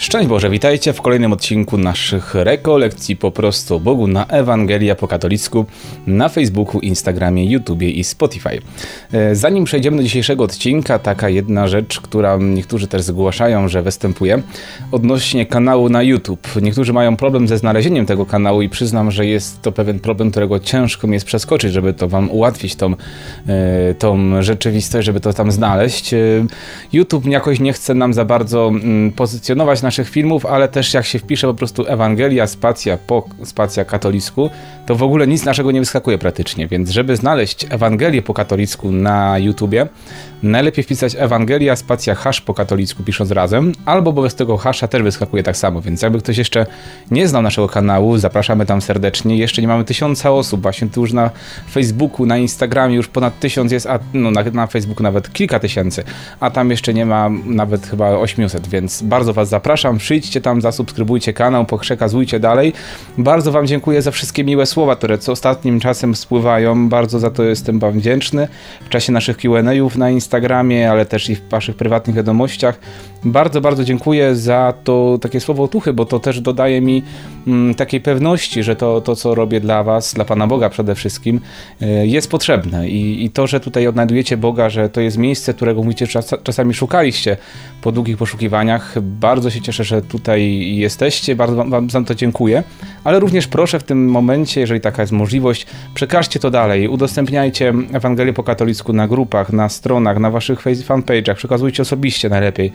Szczęść Boże, witajcie w kolejnym odcinku naszych rekolekcji po prostu Bogu na Ewangelia po katolicku na Facebooku, Instagramie, YouTubie i Spotify. E, zanim przejdziemy do dzisiejszego odcinka, taka jedna rzecz, która niektórzy też zgłaszają, że występuje odnośnie kanału na YouTube. Niektórzy mają problem ze znalezieniem tego kanału i przyznam, że jest to pewien problem, którego ciężko mi jest przeskoczyć, żeby to wam ułatwić tą, e, tą rzeczywistość, żeby to tam znaleźć. E, YouTube jakoś nie chce nam za bardzo mm, pozycjonować naszych filmów, ale też jak się wpisze po prostu Ewangelia, spacja po spacja katolicku, to w ogóle nic naszego nie wyskakuje praktycznie, więc żeby znaleźć Ewangelię po katolicku na YouTubie, najlepiej wpisać Ewangelia, spacja hash po katolicku pisząc razem, albo bez tego hasza też wyskakuje tak samo, więc jakby ktoś jeszcze nie znał naszego kanału, zapraszamy tam serdecznie. Jeszcze nie mamy tysiąca osób, właśnie tu już na Facebooku, na Instagramie już ponad tysiąc jest, a no na, na Facebooku nawet kilka tysięcy, a tam jeszcze nie ma nawet chyba 800, więc bardzo Was zapraszam, przyjdźcie tam, zasubskrybujcie kanał, przekazujcie dalej. Bardzo Wam dziękuję za wszystkie miłe słowa, które co ostatnim czasem spływają, bardzo za to jestem Wam wdzięczny. W czasie naszych Q&A'ów na Instagramie, ale też i w Waszych prywatnych wiadomościach. Bardzo, bardzo dziękuję za to takie słowo otuchy, bo to też dodaje mi mm, takiej pewności, że to, to, co robię dla Was, dla Pana Boga przede wszystkim, y, jest potrzebne. I, I to, że tutaj odnajdujecie Boga, że to jest miejsce, którego mówicie czas, czasami szukaliście po długich poszukiwaniach. Bardzo się cieszę, że tutaj jesteście, bardzo Wam, za to dziękuję. Ale również proszę w tym momencie, jeżeli taka jest możliwość, przekażcie to dalej, udostępniajcie Ewangelię po katolicku na grupach, na stronach, na Waszych fanpage'ach, przekazujcie osobiście najlepiej.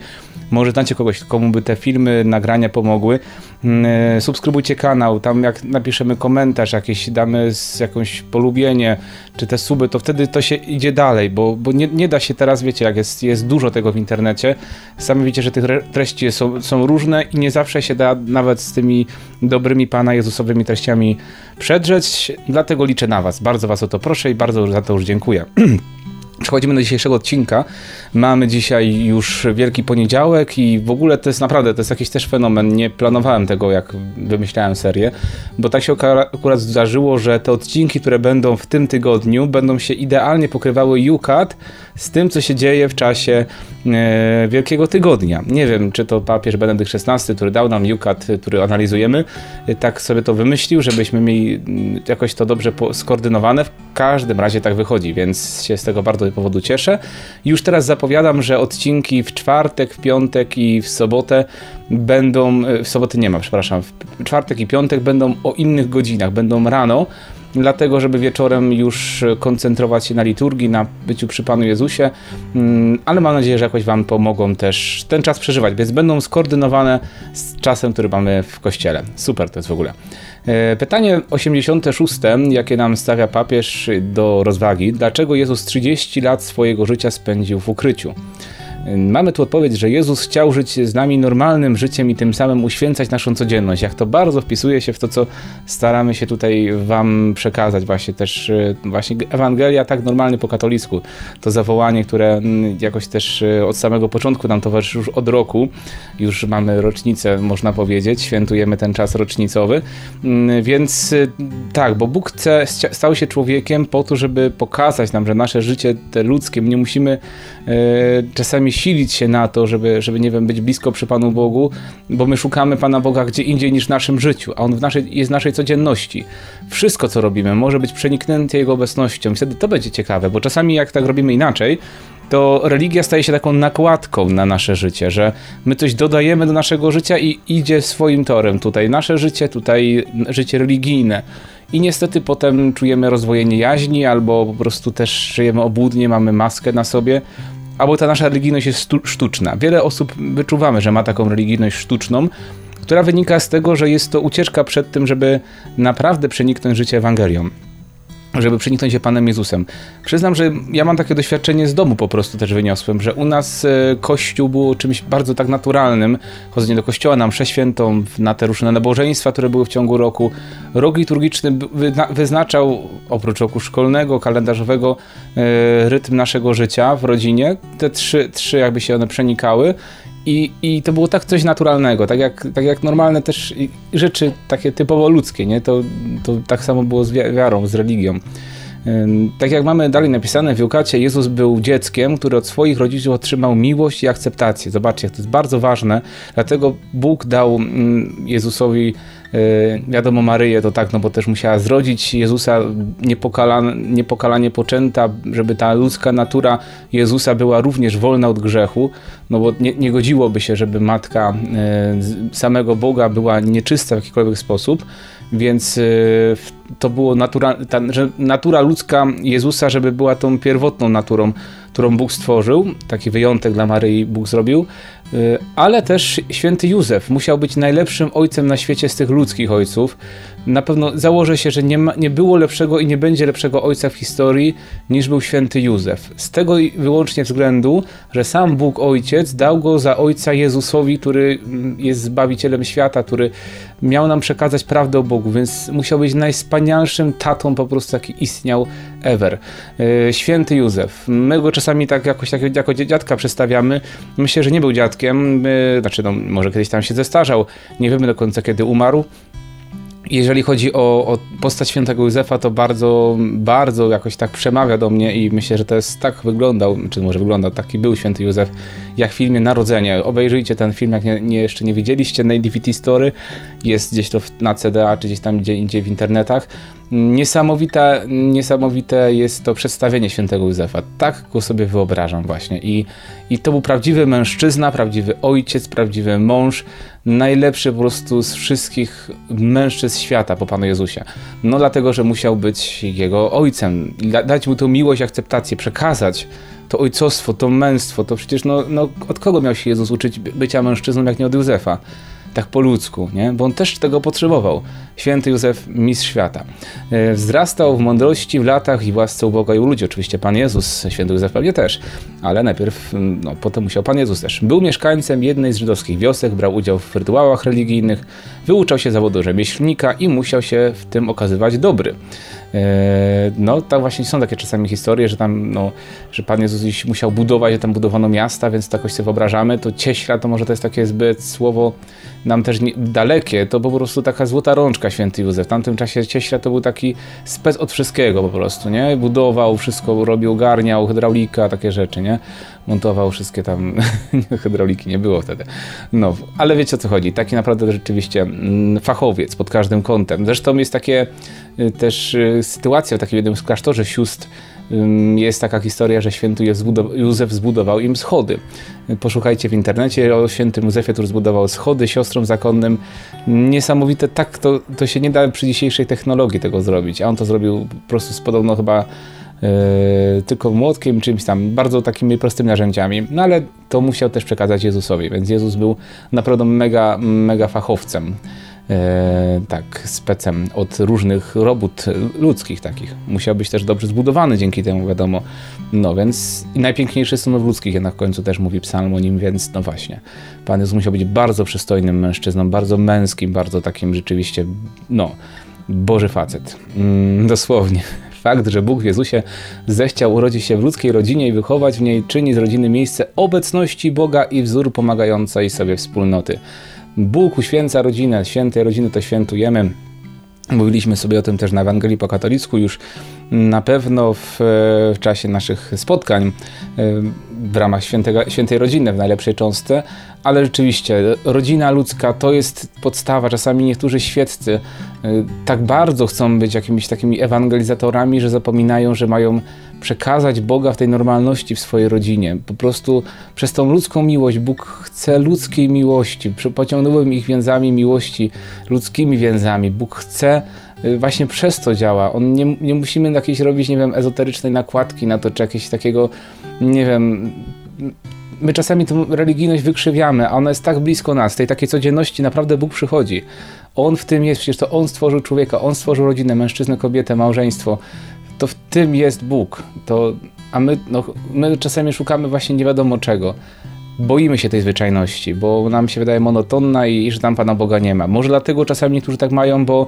Może znacie kogoś, komu by te filmy, nagrania pomogły. Mm, e, subskrybujcie kanał, tam jak napiszemy komentarz jakiś, damy jakąś polubienie, czy te suby, to wtedy to się idzie dalej, bo, bo nie, nie da się teraz, wiecie, jak jest, jest dużo tego w internecie, sami wiecie, że tych treści są, są różne i nie zawsze się da nawet z tymi dobrymi Pana Jezusowymi treściami przedrzeć, dlatego liczę na Was. Bardzo Was o to proszę i bardzo za to już dziękuję. Przechodzimy do dzisiejszego odcinka. Mamy dzisiaj już Wielki Poniedziałek i w ogóle to jest naprawdę, to jest jakiś też fenomen. Nie planowałem tego, jak wymyślałem serię, bo tak się akurat zdarzyło, że te odcinki, które będą w tym tygodniu, będą się idealnie pokrywały UCAT z tym, co się dzieje w czasie e, Wielkiego Tygodnia. Nie wiem, czy to papież Benedykt XVI, który dał nam UCAT, który analizujemy, e, tak sobie to wymyślił, żebyśmy mieli mm, jakoś to dobrze skoordynowane. W każdym razie tak wychodzi, więc się z tego bardzo powodu cieszę. Już teraz zapowiadam, że odcinki w czwartek, w piątek i w sobotę będą, e, w soboty nie ma, przepraszam, w czwartek i piątek będą o innych godzinach, będą rano, dlatego żeby wieczorem już koncentrować się na liturgii, na byciu przy Panu Jezusie, mm, ale mam nadzieję, że jakoś Wam pomogą też ten czas przeżywać, więc będą skoordynowane z czasem, który mamy w Kościele. Super to jest w ogóle. E, pytanie 86, jakie nam stawia papież do rozwagi. Dlaczego Jezus 30 lat swojego życia spędził w ukryciu? Mamy tu odpowiedź, że Jezus chciał żyć z nami normalnym życiem i tym samym uświęcać naszą codzienność. Jak to bardzo wpisuje się w to, co staramy się tutaj wam przekazać, właśnie też e, właśnie Ewangelia tak normalnie po katolicku. To zawołanie, które mm, jakoś też e, od samego początku nam towarzyszy już od roku. Już mamy rocznicę, można powiedzieć, świętujemy ten czas rocznicowy. Mm, więc e, tak, bo Bóg chce, stał się człowiekiem po to, żeby pokazać nam, że nasze życie te ludzkie, nie musimy czasami silić się na to, żeby, żeby nie wiem, być blisko przy Panu Bogu, bo my szukamy Pana Boga gdzie indziej niż w naszym życiu, a On w naszej, jest w naszej codzienności. Wszystko, co robimy, może być przeniknięte Jego obecnością. Wtedy to będzie ciekawe, bo czasami jak tak robimy inaczej, to religia staje się taką nakładką na nasze życie, że my coś dodajemy do naszego życia i idzie swoim torem. Tutaj nasze życie, tutaj życie religijne. I niestety potem czujemy rozwojenie jaźni, albo po prostu też żyjemy obłudnie, mamy maskę na sobie albo ta nasza religijność jest sztuczna. Wiele osób wyczuwamy, że ma taką religijność sztuczną, która wynika z tego, że jest to ucieczka przed tym, żeby naprawdę przeniknąć życie Ewangelią żeby przeniknąć się Panem Jezusem. Przyznam, że ja mam takie doświadczenie z domu po prostu też wyniosłem, że u nas e, kościół był czymś bardzo tak naturalnym. Chodzenie do kościoła, nam przeświętą, na te różne nabożeństwa, które były w ciągu roku. Rok liturgiczny wyznaczał, oprócz roku szkolnego, kalendarzowego, e, rytm naszego życia w rodzinie. Te trzy, trzy jakby się one przenikały i, I to było tak coś naturalnego, tak jak, tak jak normalne też rzeczy takie typowo ludzkie, nie? To, to tak samo było z wiarą, z religią. Tak jak mamy dalej napisane w Jukacie, Jezus był dzieckiem, który od swoich rodziców otrzymał miłość i akceptację. Zobaczcie, to jest bardzo ważne, dlatego Bóg dał Jezusowi E, wiadomo, Maryję to tak, no bo też musiała zrodzić Jezusa niepokalanie, poczęta, żeby ta ludzka natura Jezusa była również wolna od grzechu, no bo nie, nie godziłoby się, żeby matka e, samego Boga była nieczysta w jakikolwiek sposób, więc e, to było natura, ta, natura ludzka Jezusa, żeby była tą pierwotną naturą, którą Bóg stworzył, taki wyjątek dla Maryi Bóg zrobił, Y, ale też święty Józef musiał być najlepszym ojcem na świecie z tych ludzkich ojców. Na pewno założę się, że nie, ma, nie było lepszego i nie będzie lepszego ojca w historii niż był święty Józef. Z tego wyłącznie względu, że sam Bóg Ojciec dał go za ojca Jezusowi, który mm, jest zbawicielem świata, który miał nam przekazać prawdę o Bogu, więc musiał być najwspanialszym tatą po prostu, jaki istniał ever. Y, święty Józef. My go czasami tak jakoś tak, jako dziadka przedstawiamy. Myślę, że nie był dziadkiem, znaczy no, może kiedyś tam się zestarzał, nie wiemy do końca kiedy umarł, jeżeli chodzi o, o, postać świętego Józefa, to bardzo, bardzo jakoś tak przemawia do mnie i myślę, że to jest tak wyglądał, czy może wyglądał, taki był święty Józef, jak w filmie Narodzenie. Obejrzyjcie ten film, jak nie, nie jeszcze nie widzieliście, na DVD Story, jest gdzieś to na CDA, czy gdzieś tam gdzie indziej w internetach. Niesamowite, niesamowite jest to przedstawienie świętego Józefa. Tak go sobie wyobrażam właśnie. I, I to był prawdziwy mężczyzna, prawdziwy ojciec, prawdziwy mąż, najlepszy po prostu z wszystkich mężczyzn świata po Panu Jezusie. No dlatego, że musiał być jego ojcem, dać mu tą miłość, akceptację, przekazać to ojcostwo, to męstwo, to przecież no, no od kogo miał się Jezus uczyć bycia mężczyzną, jak nie od Józefa? tak po ludzku, nie? bo on też tego potrzebował. Święty Józef, mistrz świata. E, wzrastał w mądrości, w latach i w łasce u Boga i u ludzi. Oczywiście Pan Jezus, święty Józef pewnie też, ale najpierw, mm, no, potem musiał Pan Jezus też. Był mieszkańcem jednej z żydowskich wiosek, brał udział w rytuałach religijnych, wyuczał się zawodu rzemieślnika i musiał się w tym okazywać dobry. E, no, tam właśnie są takie czasami historie, że tam, no, że Pan Jezus musiał budować, że tam budowano miasta, więc to jakoś sobie wyobrażamy. To cieśla to może to jest takie zbyt słowo nam też nie, dalekie, to po prostu taka złota rączka święty Józef. W tamtym czasie cieśla to był taki spec od wszystkiego po prostu, nie? Budował, wszystko robił, ogarniał, hydraulika, takie rzeczy, nie? Montował wszystkie tam, hydrauliki nie było wtedy. No, ale wiecie o co chodzi. Taki naprawdę rzeczywiście mm, fachowiec pod każdym kątem. Zresztą jest takie też y, sytuacja w takim jednym z klasztorze sióstr, jest taka historia, że święty Józef zbudował im schody. Poszukajcie w internecie o świętym Józefie, który zbudował schody siostrom zakonnym. Niesamowite, tak to, to się nie da przy dzisiejszej technologii tego zrobić, a on to zrobił po prostu z podobno chyba Yy, tylko młotkiem, czymś tam, bardzo takimi prostymi narzędziami. No ale to musiał też przekazać Jezusowi, więc Jezus był naprawdę mega, mega fachowcem. E, tak, specem od różnych robót ludzkich takich. Musiał być też dobrze zbudowany dzięki temu, wiadomo. No więc i najpiękniejszy synów ludzkich jednak w końcu też mówi psalm o nim, więc no właśnie. Pan Jezus musiał być bardzo przystojnym mężczyzną, bardzo męskim, bardzo takim rzeczywiście, no, Boży facet. Mm, dosłownie. Fakt, że Bóg w Jezusie zechciał urodzić się w ludzkiej rodzinie i wychować w niej, czyni z rodziny miejsce obecności Boga i wzór pomagającej sobie wspólnoty. Bóg uświęca rodzinę, świętej rodziny to świętujemy. Mówiliśmy sobie o tym też na Ewangelii po katolicku już na pewno w, w czasie naszych spotkań w ramach świętego, świętej rodziny w najlepszej cząstce, ale rzeczywiście rodzina ludzka to jest podstawa. Czasami niektórzy świeccy tak bardzo chcą być jakimiś takimi ewangelizatorami, że zapominają, że mają przekazać Boga w tej normalności w swojej rodzinie. Po prostu przez tą ludzką miłość Bóg chce ludzkiej miłości. Pociągnąłem ich więzami miłości, ludzkimi więzami. Bóg chce y, właśnie przez to działa. On nie, nie musimy jakiejś robić, nie wiem, ezoterycznej nakładki na to, czy jakiegoś takiego, nie wiem, my czasami tę religijność wykrzywiamy, a ona jest tak blisko nas, tej takiej codzienności naprawdę Bóg przychodzi. On w tym jest, przecież to On stworzył człowieka, On stworzył rodzinę, mężczyznę, kobietę, małżeństwo to w tym jest Bóg. To, a my, no, my czasami szukamy właśnie nie wiadomo czego. Boimy się tej zwyczajności, bo nam się wydaje monotonna i, i że tam Pana Boga nie ma. Może dlatego czasami niektórzy tak mają, bo,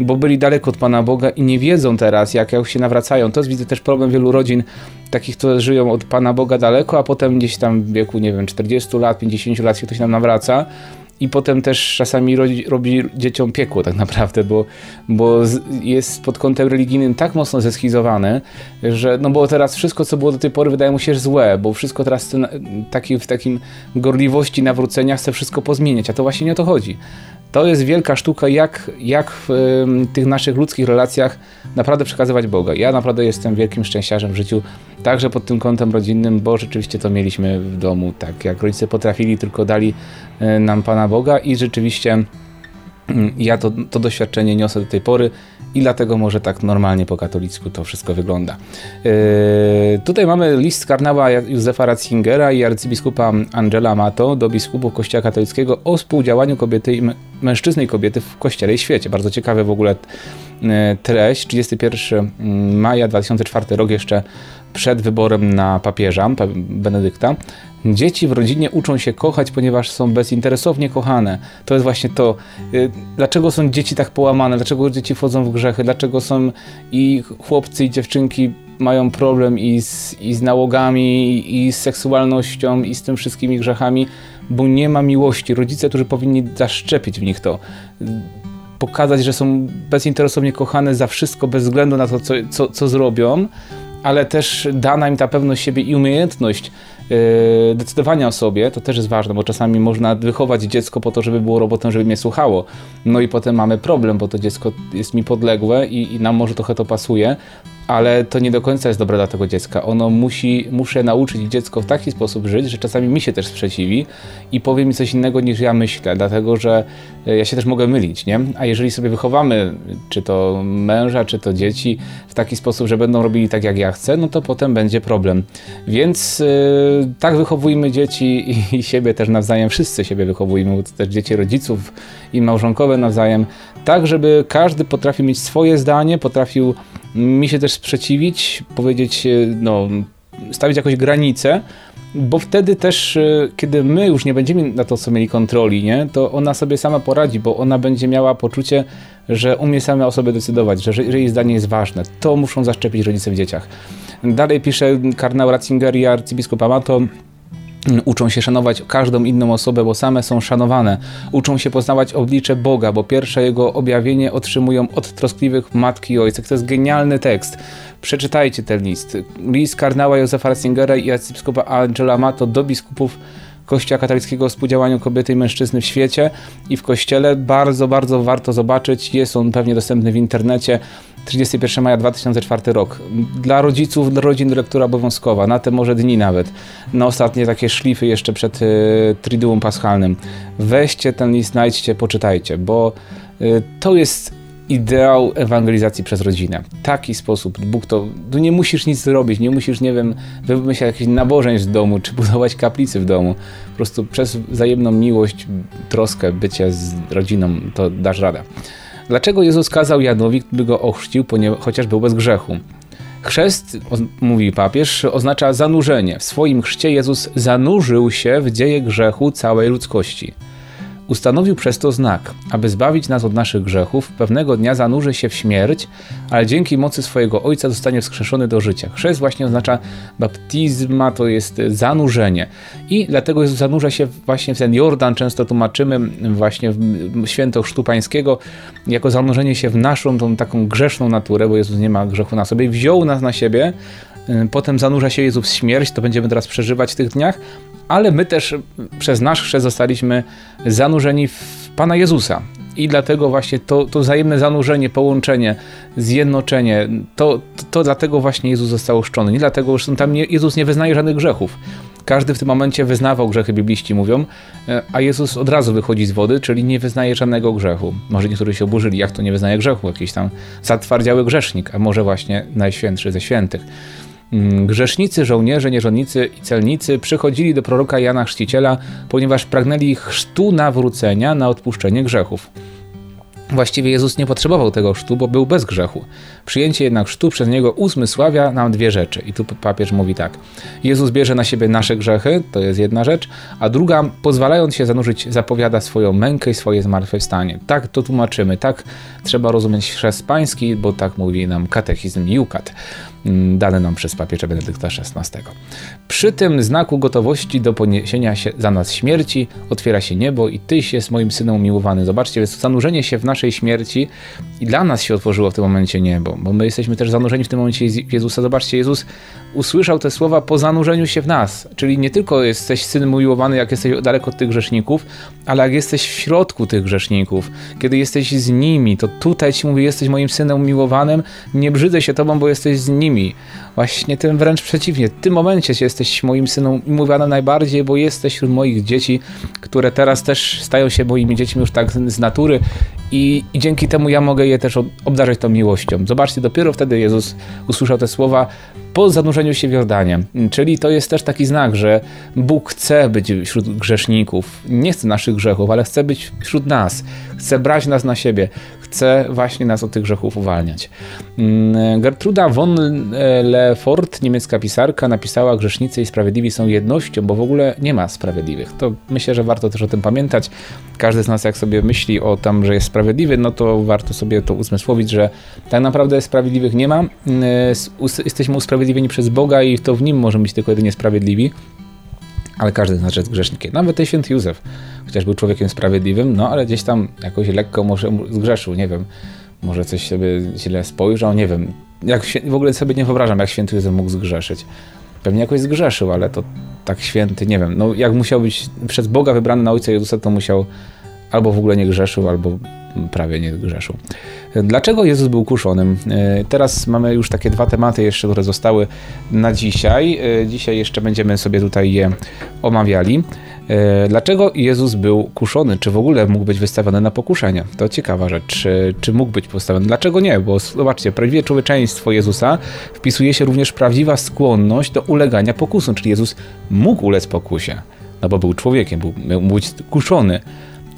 bo byli daleko od Pana Boga i nie wiedzą teraz, jak, jak się nawracają. To jest, widzę, też problem wielu rodzin, takich, które żyją od Pana Boga daleko, a potem gdzieś tam w wieku, nie wiem, 40 lat, 50 lat się ktoś nam nawraca i potem też czasami robi, robi dzieciom piekło tak naprawdę, bo, bo jest pod kątem religijnym tak mocno zeskizowany, że no bo teraz wszystko, co było do tej pory wydaje mu się złe, bo wszystko teraz taki, w takim gorliwości nawrócenia chce wszystko pozmieniać, a to właśnie nie o to chodzi. To jest wielka sztuka, jak, jak w y, tych naszych ludzkich relacjach naprawdę przekazywać Boga. Ja naprawdę jestem wielkim szczęściarzem w życiu, także pod tym kątem rodzinnym, bo rzeczywiście to mieliśmy w domu, tak jak rodzice potrafili, tylko dali y, nam Pana Boga i rzeczywiście y, ja to, to doświadczenie niosę do tej pory i dlatego może tak normalnie po katolicku to wszystko wygląda. Yy, tutaj mamy list karnała Józefa Ratzingera i arcybiskupa Angela Mato do biskupów Kościoła katolickiego o współdziałaniu kobiety i mężczyzny i kobiety w Kościele i świecie. Bardzo ciekawy w ogóle yy, treść. 31 mm, maja 2004 rok jeszcze przed wyborem na papieża Benedykta. Dzieci w rodzinie uczą się kochać, ponieważ są bezinteresownie kochane. To jest właśnie to. Y, dlaczego są dzieci tak połamane? Dlaczego dzieci wchodzą w grzechy? Dlaczego są i chłopcy, i dziewczynki mają problem i z, i z nałogami, i z seksualnością, i z tym wszystkimi grzechami? Bo nie ma miłości. Rodzice, którzy powinni zaszczepić w nich to pokazać, że są bezinteresownie kochane za wszystko, bez względu na to, co, co, co zrobią, ale też dana im ta pewność siebie i umiejętność yy, decydowania o sobie, to też jest ważne, bo czasami można wychować dziecko po to, żeby było robotem, żeby mnie słuchało. No i potem mamy problem, bo to dziecko jest mi podległe i, i nam może trochę to pasuje, ale to nie do końca jest dobre dla tego dziecka. Ono musi, muszę nauczyć dziecko w taki sposób żyć, że czasami mi się też sprzeciwi i powie mi coś innego niż ja myślę, dlatego że e, ja się też mogę mylić, nie? A jeżeli sobie wychowamy, czy to męża, czy to dzieci w taki sposób, że będą robili tak jak ja chcę, no to potem będzie problem. Więc yy, tak wychowujmy dzieci i, i siebie też nawzajem, wszyscy siebie wychowujmy, też dzieci rodziców i małżonkowe nawzajem, tak żeby każdy potrafił mieć swoje zdanie, potrafił mi się też sprzeciwić, powiedzieć, e, no, stawić jakąś granicę, bo wtedy też, e, kiedy my już nie będziemy na to, co mieli kontroli, nie, to ona sobie sama poradzi, bo ona będzie miała poczucie, że umie sama o sobie decydować, że, że jej zdanie jest ważne. To muszą zaszczepić rodzice w dzieciach. Dalej pisze kardynał Ratzinger i arcybiskup Amato, Uczą się szanować każdą inną osobę, bo same są szanowane. Uczą się poznawać oblicze Boga, bo pierwsze jego objawienie otrzymują od troskliwych matki i ojca. To jest genialny tekst. Przeczytajcie ten list. List kardynała Józefa Ratzingera i arcybiskupa Angela Mato do biskupów Kościoła katolickiego o współdziałaniu kobiety i mężczyzny w świecie i w kościele. Bardzo, bardzo warto zobaczyć. Jest on pewnie dostępny w internecie. 31 maja 2004 rok. Dla rodziców, dla rodzin lektura obowiązkowa, na te może dni nawet. Na ostatnie takie szlify jeszcze przed y, Triduum Paschalnym. Weźcie ten list, znajdźcie, poczytajcie, bo y, to jest ideał ewangelizacji przez rodzinę. Taki sposób. Bóg to. Tu nie musisz nic zrobić, nie musisz, nie wiem, wymyślać jakichś nabożeństw w domu, czy budować kaplicy w domu. Po prostu przez wzajemną miłość, troskę, bycie z rodziną to dasz radę. Dlaczego Jezus kazał Janowi, by go ochrzcił, chociaż był bez grzechu? Chrzest, mówi papież, oznacza zanurzenie. W swoim chrzcie Jezus zanurzył się w dzieje grzechu całej ludzkości. Ustanowił przez to znak, aby zbawić nas od naszych grzechów, pewnego dnia zanurzy się w śmierć, ale dzięki mocy swojego Ojca zostanie wskrzeszony do życia. Chrzest właśnie oznacza baptizma, to jest zanurzenie. I dlatego Jezus zanurza się właśnie w ten Jordan, często tłumaczymy właśnie w święto chrztu pańskiego, jako zanurzenie się w naszą tą taką grzeszną naturę, bo Jezus nie ma grzechu na sobie, wziął nas na siebie, Potem zanurza się Jezus w śmierć, to będziemy teraz przeżywać w tych dniach, ale my też przez nasz chrzest zostaliśmy zanurzeni w Pana Jezusa. I dlatego właśnie to, to wzajemne zanurzenie, połączenie, zjednoczenie, to, to, to dlatego właśnie Jezus został ochrzczony. Nie dlatego, że tam nie, Jezus nie wyznaje żadnych grzechów. Każdy w tym momencie wyznawał grzechy, bibliści mówią, e, a Jezus od razu wychodzi z wody, czyli nie wyznaje żadnego grzechu. Może niektórzy się oburzyli, jak to nie wyznaje grzechu, jakiś tam zatwardziały grzesznik, a może właśnie najświętszy ze świętych. Mm, grzesznicy, żołnierze, nierządnicy i celnicy przychodzili do proroka Jana Chrzciciela, ponieważ pragnęli chrztu nawrócenia na odpuszczenie grzechów. Właściwie Jezus nie potrzebował tego chrztu, bo był bez grzechu. Przyjęcie jednak chrztu przez niego uzmysławia nam dwie rzeczy. I tu papież mówi tak. Jezus bierze na siebie nasze grzechy, to jest jedna rzecz, a druga, pozwalając się zanurzyć, zapowiada swoją mękę i swoje zmartwychwstanie. Tak to tłumaczymy, tak trzeba rozumieć chrzest pański, bo tak mówi nam katechizm Jukat. Mm, dane nam przez papieża Benedykta XVI. Przy tym znaku gotowości do poniesienia za nas śmierci otwiera się niebo i Tyś jest moim synem umiłowany. Zobaczcie, jest zanurzenie się w naszej śmierci i dla nas się otworzyło w tym momencie niebo, bo my jesteśmy też zanurzeni w tym momencie Jezusa. Zobaczcie, Jezus usłyszał te słowa po zanurzeniu się w nas, czyli nie tylko jesteś synem umiłowany, jak jesteś daleko od tych grzeszników, ale jak jesteś w środku tych grzeszników, kiedy jesteś z nimi, to tutaj ci mówi, jesteś moim synem umiłowanym, nie brzydzę się tobą, bo jesteś z nimi. Właśnie tym wręcz przeciwnie. W tym momencie jesteś moim synem umiłowanym najbardziej, bo jesteś wśród moich dzieci, które teraz też stają się moimi dziećmi już tak z natury i, i dzięki temu ja mogę je też obdarzyć tą miłością. Zobaczcie, dopiero wtedy Jezus usłyszał te słowa po zanurzeniu się w Jordanie. Czyli to jest też taki znak, że Bóg chce być wśród grzeszników. Nie chce naszych grzechów, ale chce być wśród nas. Chce brać nas na siebie. Chce właśnie nas od tych grzechów uwalniać. Mm, Gertruda von Lefort, niemiecka pisarka, napisała: Grzesznicy i sprawiedliwi są jednością, bo w ogóle nie ma sprawiedliwych. To myślę, że warto też o tym pamiętać. Każdy z nas, jak sobie myśli o tym, że jest sprawiedliwy, no to warto sobie to uzmysłowić, że tak naprawdę sprawiedliwych nie ma. Mm, jesteśmy usprawiedliwieni przez Boga i to w nim możemy być tylko jedynie sprawiedliwi. Ale każdy z nas jest grzesznikiem. Nawet ten święty Józef, chociaż był człowiekiem sprawiedliwym, no ale gdzieś tam jakoś lekko może zgrzeszył, nie wiem. Może coś sobie źle spojrzał, nie wiem. Jak w ogóle sobie nie wyobrażam, jak święty Józef mógł zgrzeszyć. Pewnie jakoś zgrzeszył, ale to tak święty, nie wiem. No jak musiał być przez Boga wybrany na Ojca Jezusa, to musiał albo w ogóle nie grzeszył, albo prawie nie grzeszył. Dlaczego Jezus był kuszonym? E, teraz mamy już takie dwa tematy jeszcze, które zostały na dzisiaj. E, dzisiaj jeszcze będziemy sobie tutaj je omawiali. E, dlaczego Jezus był kuszony? Czy w ogóle mógł być wystawiony na pokuszenie? To ciekawa rzecz. Czy, czy mógł być postawiony? Dlaczego nie? Bo zobaczcie, prawdziwe człowieczeństwo Jezusa wpisuje się również prawdziwa skłonność do ulegania pokusom, czyli Jezus mógł ulec pokusie, no bo był człowiekiem, był, mógł być kuszony.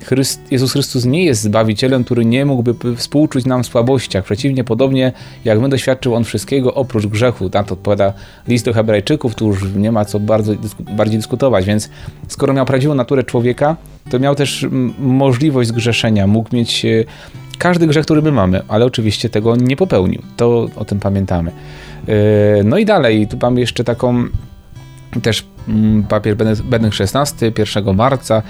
Chryst, Jezus Chrystus nie jest Zbawicielem, który nie mógłby współczuć nam w słabościach. Przeciwnie, podobnie jak my doświadczył On wszystkiego oprócz grzechu. Na to odpowiada list do hebrajczyków, tu już nie ma co bardzo, bardziej dyskutować, więc skoro miał prawdziwą naturę człowieka, to miał też możliwość zgrzeszenia, mógł mieć e, każdy grzech, który my mamy, ale oczywiście tego nie popełnił. To o tym pamiętamy. E, no i dalej, tu mamy jeszcze taką też papier Benedykt XVI 1 marca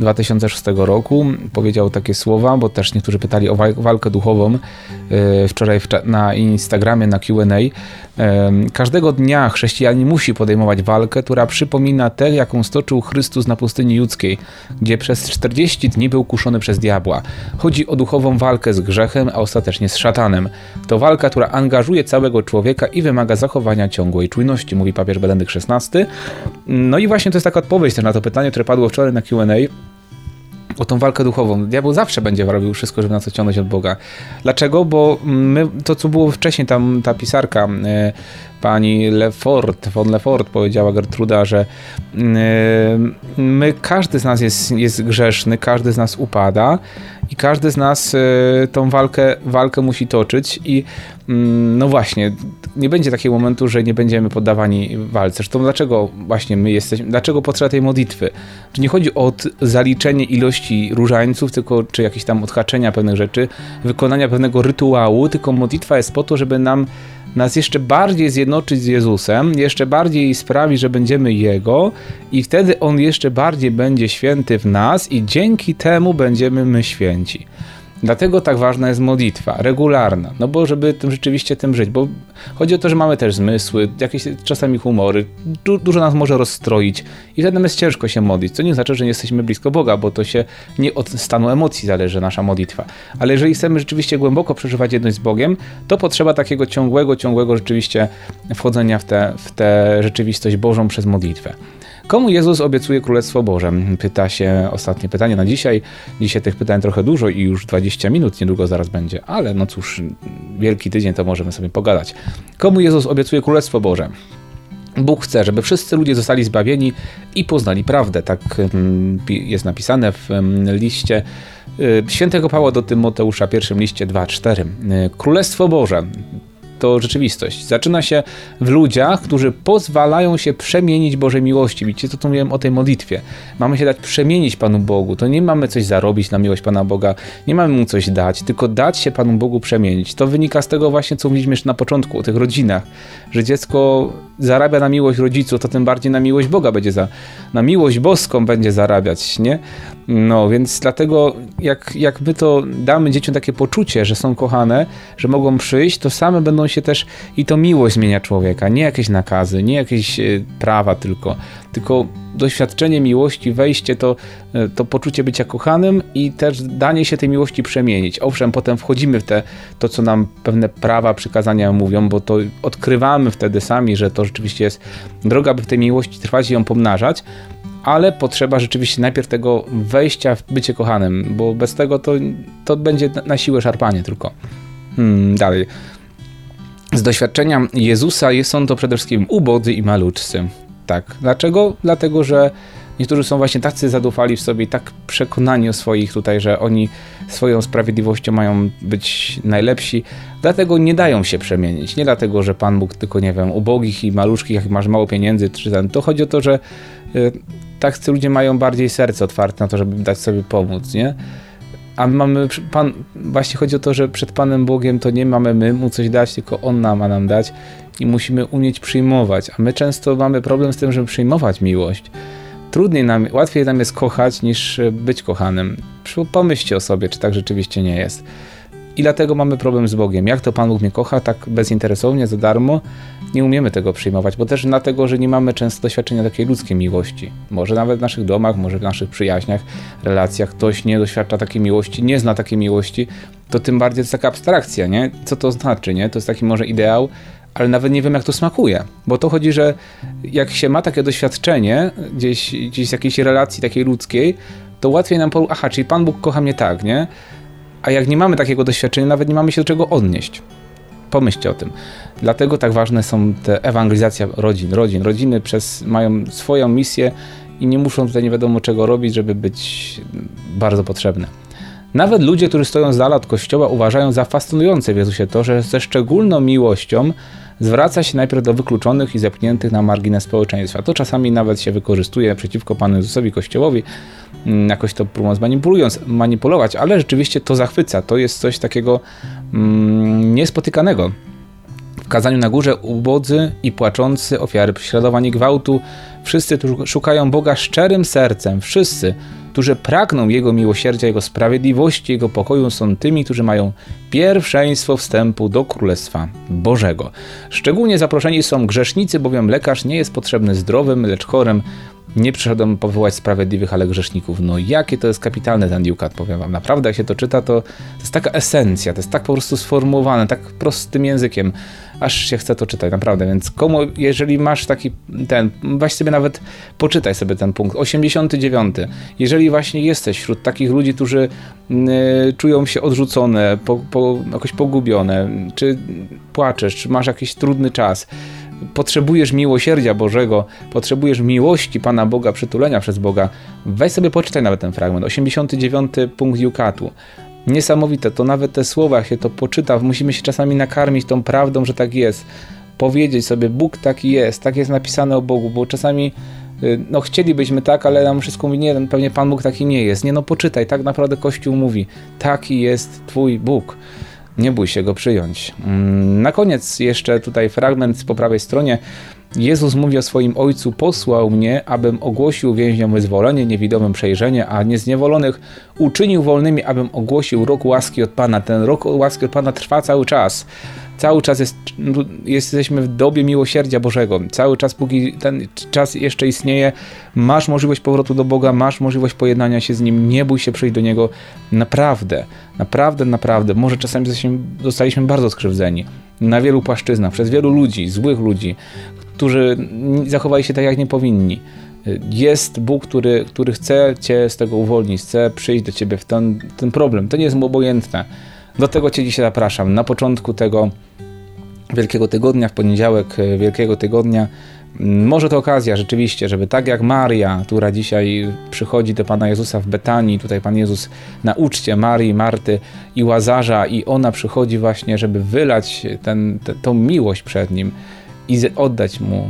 2006 roku powiedział takie słowa, bo też niektórzy pytali o walkę duchową e, wczoraj na Instagramie, na Q&A. E, każdego dnia chrześcijanin musi podejmować walkę, która przypomina tę, jaką stoczył Chrystus na pustyni judzkiej, gdzie przez 40 dni był kuszony przez diabła. Chodzi o duchową walkę z grzechem, a ostatecznie z szatanem. To walka, która angażuje całego człowieka i wymaga zachowania ciągłej czujności, mówi papież Benedykt XVI. No i właśnie to jest taka odpowiedź też na to pytanie, które padło wczoraj na Q&A o tą walkę duchową. Diabeł zawsze będzie robił wszystko, żeby nas odciągnąć od Boga. Dlaczego? Bo my, to co było wcześniej, tam ta pisarka, e, pani Lefort, von Lefort powiedziała Gertruda, że e, my, każdy z nas jest, jest grzeszny, każdy z nas upada i każdy z nas e, tą walkę, walkę musi toczyć i no właśnie, nie będzie takiego momentu, że nie będziemy poddawani walce. Zresztą dlaczego właśnie my jesteśmy, dlaczego potrzeba tej modlitwy? Czy nie chodzi o zaliczenie ilości różańców, tylko czy jakieś tam odhaczenia pewnych rzeczy, wykonania pewnego rytuału, tylko modlitwa jest po to, żeby nam nas jeszcze bardziej zjednoczyć z Jezusem, jeszcze bardziej sprawi, że będziemy Jego i wtedy On jeszcze bardziej będzie święty w nas i dzięki temu będziemy my święci. Dlatego tak ważna jest modlitwa, regularna, no bo żeby tym rzeczywiście tym żyć, bo chodzi o to, że mamy też zmysły, jakieś czasami humory, du dużo nas może rozstroić i wtedy jest ciężko się modlić, co nie znaczy, że nie jesteśmy blisko Boga, bo to się nie od stanu emocji zależy nasza modlitwa. Ale jeżeli chcemy rzeczywiście głęboko przeżywać jedność z Bogiem, to potrzeba takiego ciągłego, ciągłego rzeczywiście wchodzenia w tę w rzeczywistość Bożą przez modlitwę. Komu Jezus obiecuje Królestwo Boże? Pyta się ostatnie pytanie na dzisiaj. Dzisiaj tych pytań trochę dużo i już 20 minut niedługo zaraz będzie, ale no cóż, wielki tydzień to możemy sobie pogadać. Komu Jezus obiecuje Królestwo Boże? Bóg chce, żeby wszyscy ludzie zostali zbawieni i poznali prawdę. Tak mm, jest napisane w mm, liście y, świętego Pawła do Tymoteusza, pierwszym liście 2:4. Y, Królestwo Boże to rzeczywistość. Zaczyna się w ludziach, którzy pozwalają się przemienić Bożej miłości. Widzicie, co tu mówiłem o tej modlitwie. Mamy się dać przemienić Panu Bogu. To nie mamy coś zarobić na miłość Pana Boga, nie mamy Mu coś dać, tylko dać się Panu Bogu przemienić. To wynika z tego właśnie, co mówiliśmy jeszcze na początku, o tych rodzinach, że dziecko zarabia na miłość rodziców, to tym bardziej na miłość Boga będzie za, na miłość boską będzie zarabiać, nie? No, więc dlatego jak, jak my to damy dzieciom takie poczucie, że są kochane, że mogą przyjść, to same będą się też i to miłość zmienia człowieka, nie jakieś nakazy, nie jakieś e, prawa tylko, tylko doświadczenie miłości, wejście to, e, to poczucie bycia kochanym i też danie się tej miłości przemienić. Owszem, potem wchodzimy w te, to, co nam pewne prawa, przykazania mówią, bo to odkrywamy wtedy sami, że to rzeczywiście jest droga, by w tej miłości trwać i ją pomnażać, ale potrzeba rzeczywiście najpierw tego wejścia w bycie kochanym, bo bez tego to, to będzie na siłę szarpanie tylko. Hmm, dalej. Z doświadczenia Jezusa są to przede wszystkim ubodzy i maluczcy. Tak. Dlaczego? Dlatego, że niektórzy są właśnie tacy zadufali w sobie, tak przekonani o swoich tutaj, że oni swoją sprawiedliwością mają być najlepsi, dlatego nie dają się przemienić. Nie dlatego, że Pan Bóg tylko, nie wiem, ubogich i maluszkich, jak masz mało pieniędzy, czy ten. To chodzi o to, że y, tak ludzie mają bardziej serce otwarte na to, żeby dać sobie pomóc, nie? A mamy, pan, właśnie chodzi o to, że przed Panem Bogiem to nie mamy my mu coś dać, tylko On nam ma nam dać i musimy umieć przyjmować. A my często mamy problem z tym, żeby przyjmować miłość. Trudniej nam, łatwiej nam jest kochać niż być kochanym. Pomyślcie o sobie, czy tak rzeczywiście nie jest. I dlatego mamy problem z Bogiem. Jak to Pan Bóg mnie kocha, tak bezinteresownie, za darmo, nie umiemy tego przyjmować, bo też dlatego, że nie mamy często doświadczenia takiej ludzkiej miłości. Może nawet w naszych domach, może w naszych przyjaźniach, relacjach ktoś nie doświadcza takiej miłości, nie zna takiej miłości, to tym bardziej to jest taka abstrakcja, nie? Co to znaczy, nie? To jest taki może ideał, ale nawet nie wiem, jak to smakuje. Bo to chodzi, że jak się ma takie doświadczenie gdzieś, gdzieś z jakiejś relacji takiej ludzkiej, to łatwiej nam powiedzieć, aha, czyli Pan Bóg kocha mnie tak, nie? A jak nie mamy takiego doświadczenia, nawet nie mamy się do czego odnieść. Pomyślcie o tym. Dlatego tak ważne są te ewangelizacja rodzin. Rodzin. Rodziny przez, mają swoją misję i nie muszą tutaj nie wiadomo czego robić, żeby być bardzo potrzebne. Nawet ludzie, którzy stoją z dala od kościoła, uważają za fascynujące w Jezusie to, że ze szczególną miłością zwraca się najpierw do wykluczonych i zepchniętych na margines społeczeństwa. To czasami nawet się wykorzystuje przeciwko Panu Jezusowi Kościołowi, mm, jakoś to próbując manipulując, manipulować, ale rzeczywiście to zachwyca. To jest coś takiego mm, niespotykanego. W kazaniu na górze ubodzy i płaczący, ofiary prześladowań i gwałtu, wszyscy, szukają Boga szczerym sercem, wszyscy, którzy pragną Jego miłosierdzia, Jego sprawiedliwości, Jego pokoju, są tymi, którzy mają pierwszeństwo wstępu do Królestwa Bożego. Szczególnie zaproszeni są grzesznicy, bowiem lekarz nie jest potrzebny zdrowym, lecz chorym. Nie przyszedłem powołać sprawiedliwych, ale grzeszników. No jakie to jest kapitalne ten Dukat, powiem wam. Naprawdę, jak się to czyta, to, to jest taka esencja, to jest tak po prostu sformułowane, tak prostym językiem aż się chce to czytać, naprawdę. Więc komu, jeżeli masz taki ten, weź sobie nawet, poczytaj sobie ten punkt. 89. Jeżeli właśnie jesteś wśród takich ludzi, którzy y, czują się odrzucone, po, po, jakoś pogubione, czy płaczesz, czy masz jakiś trudny czas, potrzebujesz miłosierdzia Bożego, potrzebujesz miłości Pana Boga, przytulenia przez Boga, weź sobie poczytaj nawet ten fragment. 89 punkt Jukatu niesamowite. To nawet te słowa, jak się to poczyta, musimy się czasami nakarmić tą prawdą, że tak jest. Powiedzieć sobie, Bóg taki jest, tak jest napisane o Bogu, bo czasami y, no chcielibyśmy tak, ale nam wszystko mówi, nie, pewnie Pan Bóg taki nie jest. Nie, no poczytaj, tak naprawdę Kościół mówi, taki jest Twój Bóg. Nie bój się go przyjąć. Mm, na koniec jeszcze tutaj fragment po prawej stronie. Jezus mówi o swoim Ojcu, posłał mnie, abym ogłosił więźniom wyzwolenie, niewidomym przejrzenie, a niezniewolonych uczynił wolnymi, abym ogłosił rok łaski od Pana. Ten rok łaski od Pana trwa cały czas. Cały czas jest, jesteśmy w dobie miłosierdzia Bożego. Cały czas, póki ten czas jeszcze istnieje, masz możliwość powrotu do Boga, masz możliwość pojednania się z Nim. Nie bój się przyjść do Niego. Naprawdę, naprawdę, naprawdę. Może czasami zostaliśmy bardzo skrzywdzeni na wielu płaszczyznach, przez wielu ludzi, złych ludzi, którzy zachowali się tak, jak nie powinni. Jest Bóg, który, który chce Cię z tego uwolnić, chce przyjść do Ciebie w ten, ten problem. To nie jest mu obojętne. Do tego Cię dzisiaj zapraszam. Na początku tego Wielkiego Tygodnia, w poniedziałek e, Wielkiego Tygodnia, Może to okazja rzeczywiście, żeby tak jak Maria, która dzisiaj przychodzi do Pana Jezusa w Betanii, tutaj Pan Jezus na uczcie Marii, Marty i Łazarza i ona przychodzi właśnie, żeby wylać ten, te, tą miłość przed Nim i oddać Mu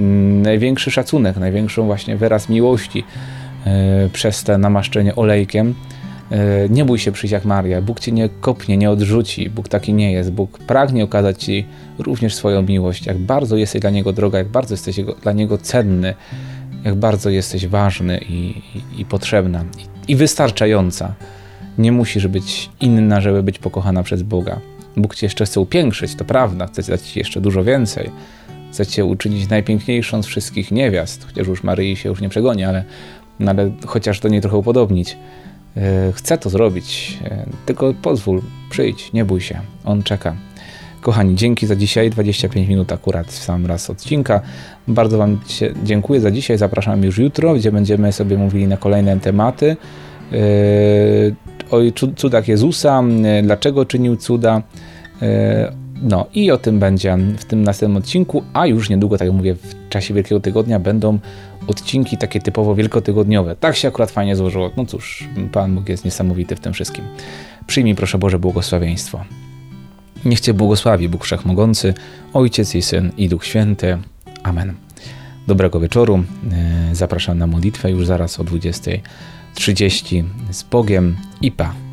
mm, największy szacunek, największą właśnie wyraz miłości yy, przez te namaszczenie olejkiem. Yy, nie bój się przyjść jak Maria. Bóg cię nie kopnie, nie odrzuci. Bóg taki nie jest. Bóg pragnie okazać ci również swoją miłość, jak bardzo jesteś dla Niego droga, jak bardzo jesteś dla Niego cenny, jak bardzo jesteś ważny i, i, i potrzebna i, i wystarczająca. Nie musisz być inna, żeby być pokochana przez Boga. Bóg cię jeszcze chce upiększyć, to prawda, chce dać ci jeszcze dużo więcej. Chce cię uczynić najpiękniejszą z wszystkich niewiast, chociaż już Maryi się już nie przegoni, ale, no ale chociaż do niej trochę upodobnić. E, chce to zrobić, e, tylko pozwól, przyjdź, nie bój się, On czeka. Kochani, dzięki za dzisiaj. 25 minut akurat w sam raz odcinka. Bardzo Wam dziękuję za dzisiaj. Zapraszam już jutro, gdzie będziemy sobie mówili na kolejne tematy. Yy, o cudach Jezusa, dlaczego czynił cuda. No i o tym będzie w tym następnym odcinku, a już niedługo, tak jak mówię, w czasie Wielkiego Tygodnia będą odcinki takie typowo wielkotygodniowe. Tak się akurat fajnie złożyło. No cóż, Pan Bóg jest niesamowity w tym wszystkim. Przyjmij proszę Boże błogosławieństwo. Niech Cię błogosławi Bóg Wszechmogący, Ojciec i Syn i Duch Święty. Amen. Dobrego wieczoru. E, zapraszam na modlitwę już zaraz o 20.30 z Bogiem i Pa.